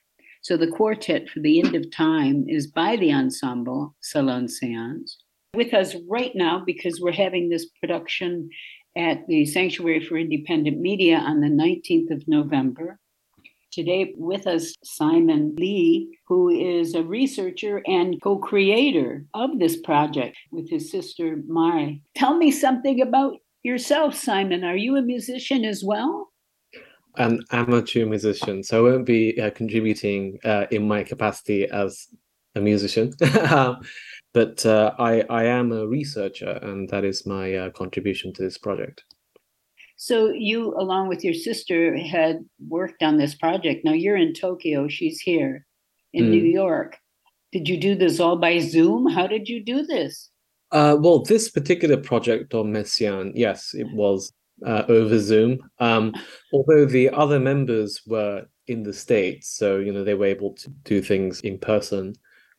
So the quartet for the end of time is by the ensemble Salon Seance. With us right now, because we're having this production at the Sanctuary for Independent Media on the 19th of November. Today, with us, Simon Lee, who is a researcher and co creator of this project with his sister, Mari. Tell me something about yourself, Simon. Are you a musician as well? An amateur musician, so I won't be uh, contributing uh, in my capacity as a musician. but uh, I, I am a researcher, and that is my uh, contribution to this project. So you, along with your sister, had worked on this project. Now you're in Tokyo, she's here in mm. New York. Did you do this all by Zoom? How did you do this? Uh, well, this particular project on Messiaen, yes, it was uh, over Zoom. Um, although the other members were in the States, so you know they were able to do things in person.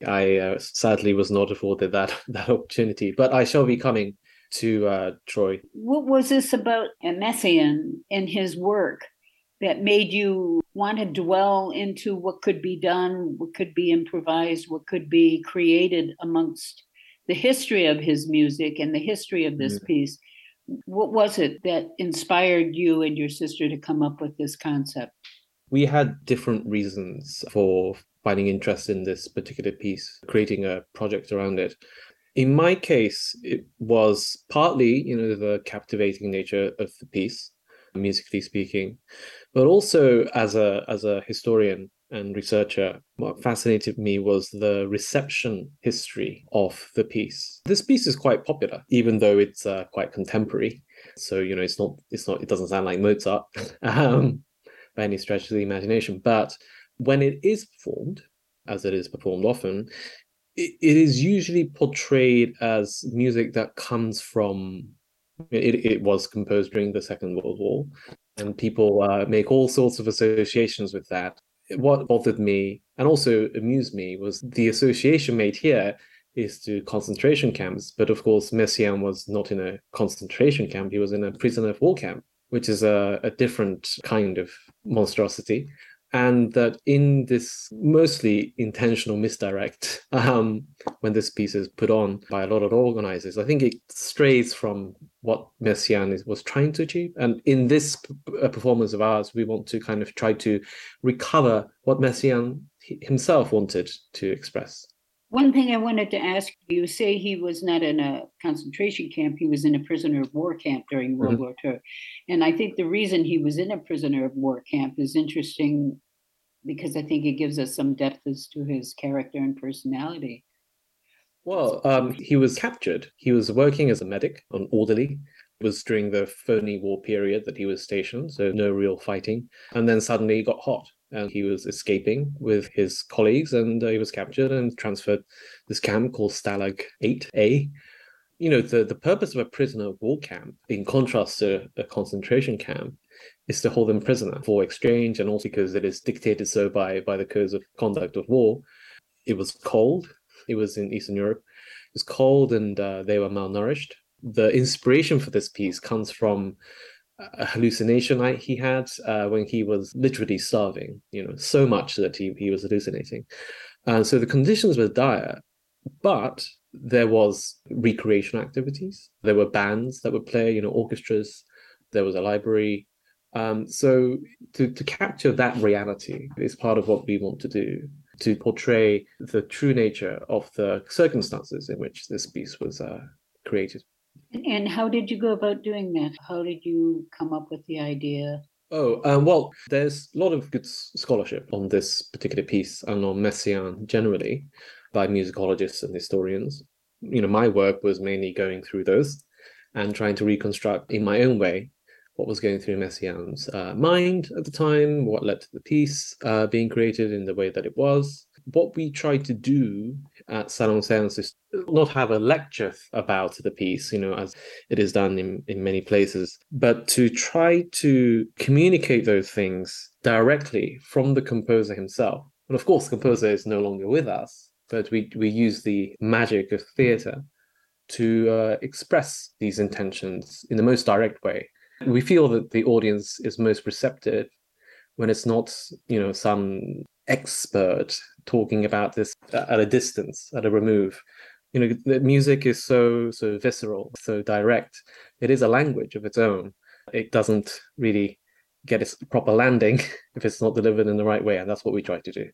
I uh, sadly was not afforded that that opportunity, but I shall be coming to uh, Troy. What was this about Messiaen and his work that made you want to dwell into what could be done, what could be improvised, what could be created amongst the history of his music and the history of this mm-hmm. piece? What was it that inspired you and your sister to come up with this concept? We had different reasons for finding interest in this particular piece, creating a project around it. In my case, it was partly, you know, the captivating nature of the piece, musically speaking, but also as a as a historian and researcher, what fascinated me was the reception history of the piece. This piece is quite popular, even though it's uh, quite contemporary. So you know, it's not it's not it doesn't sound like Mozart um, by any stretch of the imagination. But when it is performed, as it is performed often, it, it is usually portrayed as music that comes from it, it was composed during the second world war and people uh, make all sorts of associations with that what bothered me and also amused me was the association made here is to concentration camps but of course messiaen was not in a concentration camp he was in a prisoner of war camp which is a, a different kind of monstrosity and that in this mostly intentional misdirect um, when this piece is put on by a lot of organizers i think it strays from what messiaen is, was trying to achieve. And in this p- performance of ours we want to kind of try to recover what messiaen himself wanted to express one thing I wanted to ask you say he was not in a concentration camp, he was in a prisoner of war camp during World Mhm. War II. And I think the reason he was in a prisoner of war camp is interesting because I think it gives us some depth as to his character and personality. Well, um, he was captured. He was working as a medic, an orderly. It was during the phony war period that he was stationed, so no real fighting. And then suddenly he got hot and he was escaping with his colleagues and uh, he was captured and transferred this camp called Stalag 8A. You know, the, the purpose of a prisoner of war camp, in contrast to a concentration camp, is to hold them prisoner for exchange and also because it is dictated so by, by the codes of conduct of war. It was cold, it was in Eastern Europe. It was cold and uh, they were malnourished. The inspiration for this piece comes from a hallucination he had uh, when he was literally starving, you know, so much that he, he was hallucinating. Uh, so the conditions were dire, but there was recreation activities. There were bands that would play, you know, orchestras. There was a library. Um, so to, to capture that reality is part of what we want to do to portray the true nature of the circumstances in which this piece was uh, created. And how did you go about doing that? How did you come up with the idea? Oh, um, well, there's a lot of good scholarship on this particular piece and on Messiaen generally by musicologists and historians. You know, my work was mainly going through those and trying to reconstruct in my own way what was going through Messiaen's uh, mind at the time, what led to the piece uh, being created in the way that it was. What we tried to do at Salon Séance is not have a lecture about the piece, you know, as it is done in, in many places, but to try to communicate those things directly from the composer himself. And of course, the composer is no longer with us, but we, we use the magic of theatre to uh, express these intentions in the most direct way. We feel that the audience is most receptive when it's not, you know, some expert talking about this at a distance, at a remove. You know, the music is so so visceral, so direct. It is a language of its own. It doesn't really get its proper landing if it's not delivered in the right way, and that's what we try to do.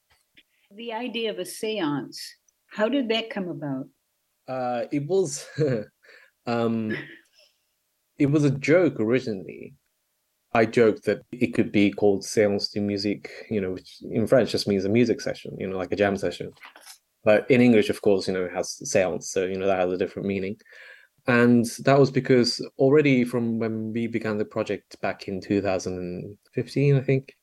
The idea of a seance, how did that come about? Uh, it was um, it was a joke originally. I joked that it could be called séance de musique, you know, which in French just means a music session, you know, like a jam session. But in English, of course, you know, it has séance, so you know that has a different meaning. And that was because already from when we began the project back in 2015, I think,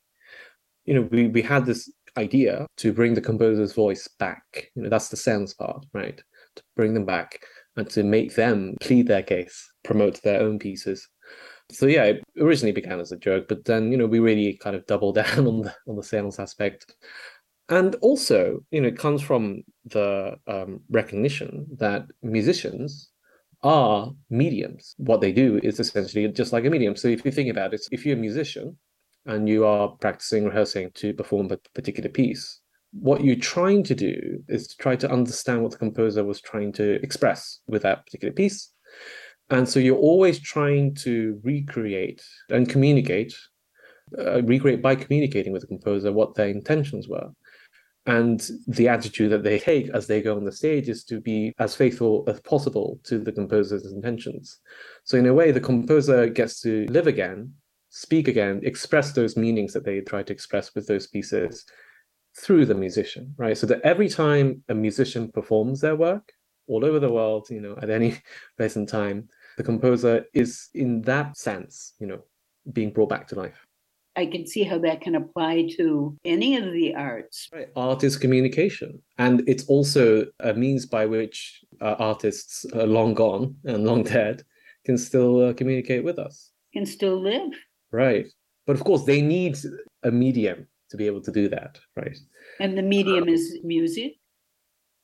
you know, we, we had this idea to bring the composer's voice back. You know, that's the sense part, right? To bring them back and to make them plead their case, promote their own pieces. So yeah, it originally began as a joke, but then you know we really kind of doubled down on the on the sales aspect, and also you know it comes from the um, recognition that musicians are mediums. What they do is essentially just like a medium. So if you think about it, if you're a musician and you are practicing, rehearsing to perform a particular piece, what you're trying to do is to try to understand what the composer was trying to express with that particular piece. And so you're always trying to recreate and communicate, uh, recreate by communicating with the composer what their intentions were. And the attitude that they take as they go on the stage is to be as faithful as possible to the composer's intentions. So, in a way, the composer gets to live again, speak again, express those meanings that they try to express with those pieces through the musician, right? So that every time a musician performs their work all over the world, you know, at any place and time, the composer is in that sense, you know, being brought back to life. I can see how that can apply to any of the arts. Right. Art is communication, and it's also a means by which uh, artists uh, long gone and long dead can still uh, communicate with us. Can still live. Right. But of course, they need a medium to be able to do that, right? And the medium is music.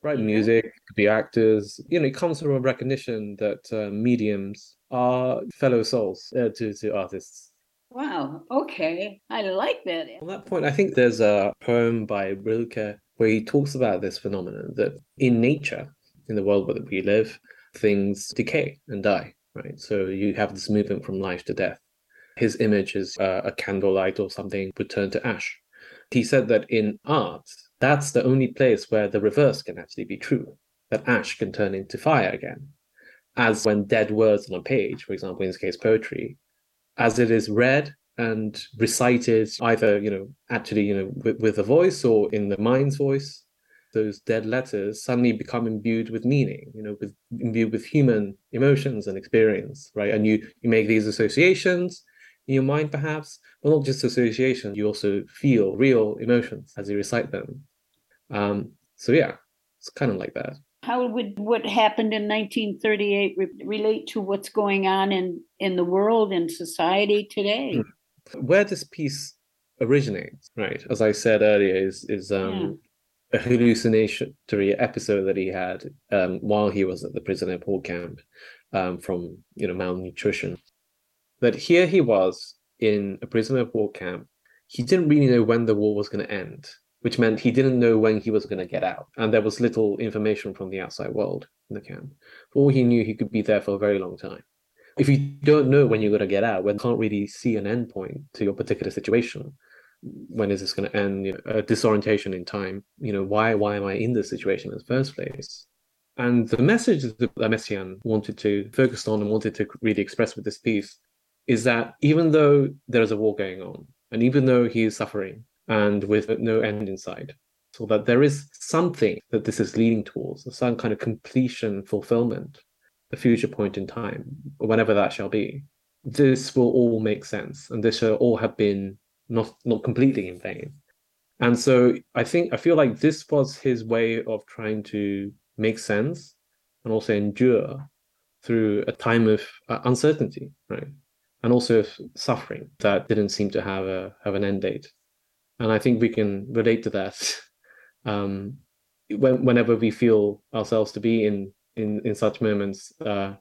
Right, music, could be actors. You know, it comes from a recognition that uh, mediums are fellow souls uh, to to artists. Wow. Okay. I like that. On that point, I think there's a poem by Rilke where he talks about this phenomenon that in nature, in the world where we live, things decay and die, right? So you have this movement from life to death. His image is uh, a candlelight or something would turn to ash. He said that in art, that's the only place where the reverse can actually be true, that ash can turn into fire again. As when dead words on a page, for example, in this case, poetry, as it is read and recited either you know actually you know with, with a voice or in the mind's voice those dead letters suddenly become imbued with meaning you know with imbued with human emotions and experience right and you you make these associations in your mind perhaps but not just associations you also feel real emotions as you recite them um so yeah it's kind of like that. How would what happened in 1938 re- relate to what's going on in in the world and society today? Hmm. where this piece originates right as i said earlier is is um yeah. a hallucinatory episode that he had um, while he was at the prisoner of war camp um, from you know malnutrition. That here he was in a prisoner of war camp. He didn't really know when the war was going to end which meant he didn't know when he was going to get out. And there was little information from the outside world in the camp. For all he knew, he could be there for a very long time. If you don't know when you're going to get out, when you can't really see an end point to your particular situation, when is this going to end? You know, a disorientation in time. You know, why why am I in this situation in the first place? And the message that Messiaen wanted to focus on and wanted to really express with this piece is that even though there is a war going on, and even though he is suffering, and with no end in sight. So that there is something that this is leading towards, some kind of completion, fulfillment, a future point in time, whenever that shall be. This will all make sense, and this shall all have been not not completely in vain. And so I think I feel like this was his way of trying to make sense and also endure through a time of uh, uncertainty, right? And also suffering that didn't seem to have a have an end date and I think we can relate to that um, when, whenever we feel ourselves to be in in in such moments uh,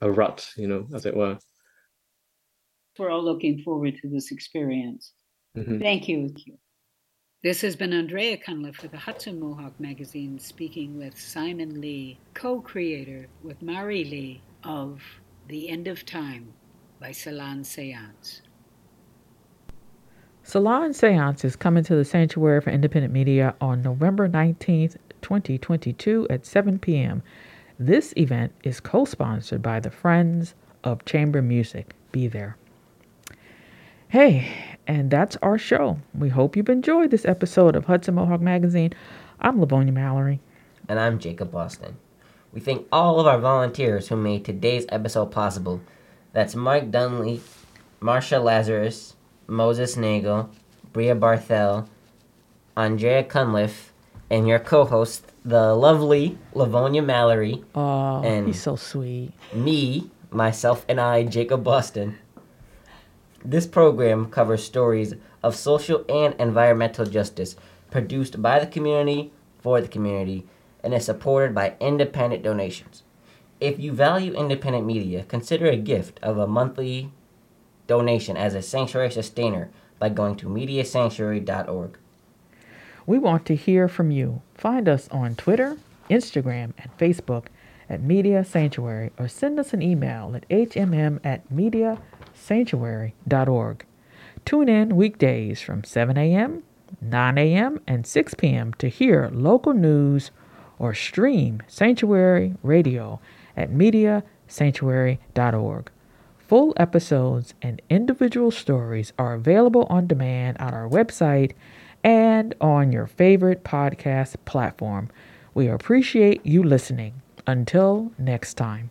a rut, you know, as it were. We're all looking forward to this experience. Mm-hmm. Thank you. This has been Andrea Cunliffe for the Hudson Mohawk Magazine speaking with Simon Lee, co creator with Mari Lee of The End of Time by Salon Seance. Salon Seance is coming to the Sanctuary for Independent Media on November 19th, 2022 at 7 p.m. This event is co sponsored by the Friends of Chamber Music. Be there. Hey, and that's our show. We hope you've enjoyed this episode of Hudson Mohawk Magazine. I'm Lavonia Mallory. And I'm Jacob Boston. We thank all of our volunteers who made today's episode possible. That's Mike Dunlea, Marsha Lazarus, Moses Nagel, Bria Barthel, Andrea Cunliffe, and your co-host, the lovely Livonia Mallory. Oh, and he's so sweet. Me, myself, and I, Jacob Boston. This program covers stories of social and environmental justice produced by the community for the community and is supported by independent donations. If you value independent media, consider a gift of a monthly donation as a sanctuary sustainer by going to mediasanctuary.org. We want to hear from you. Find us on Twitter, Instagram, and Facebook at Media Sanctuary or send us an email at hmm at mediasanctuary.org. Tune in weekdays from 7 a.m., 9 a.m., and 6 p.m. to hear local news or stream Sanctuary Radio at mediasanctuary.org. Full episodes and individual stories are available on demand on our website and on your favorite podcast platform. We appreciate you listening. Until next time.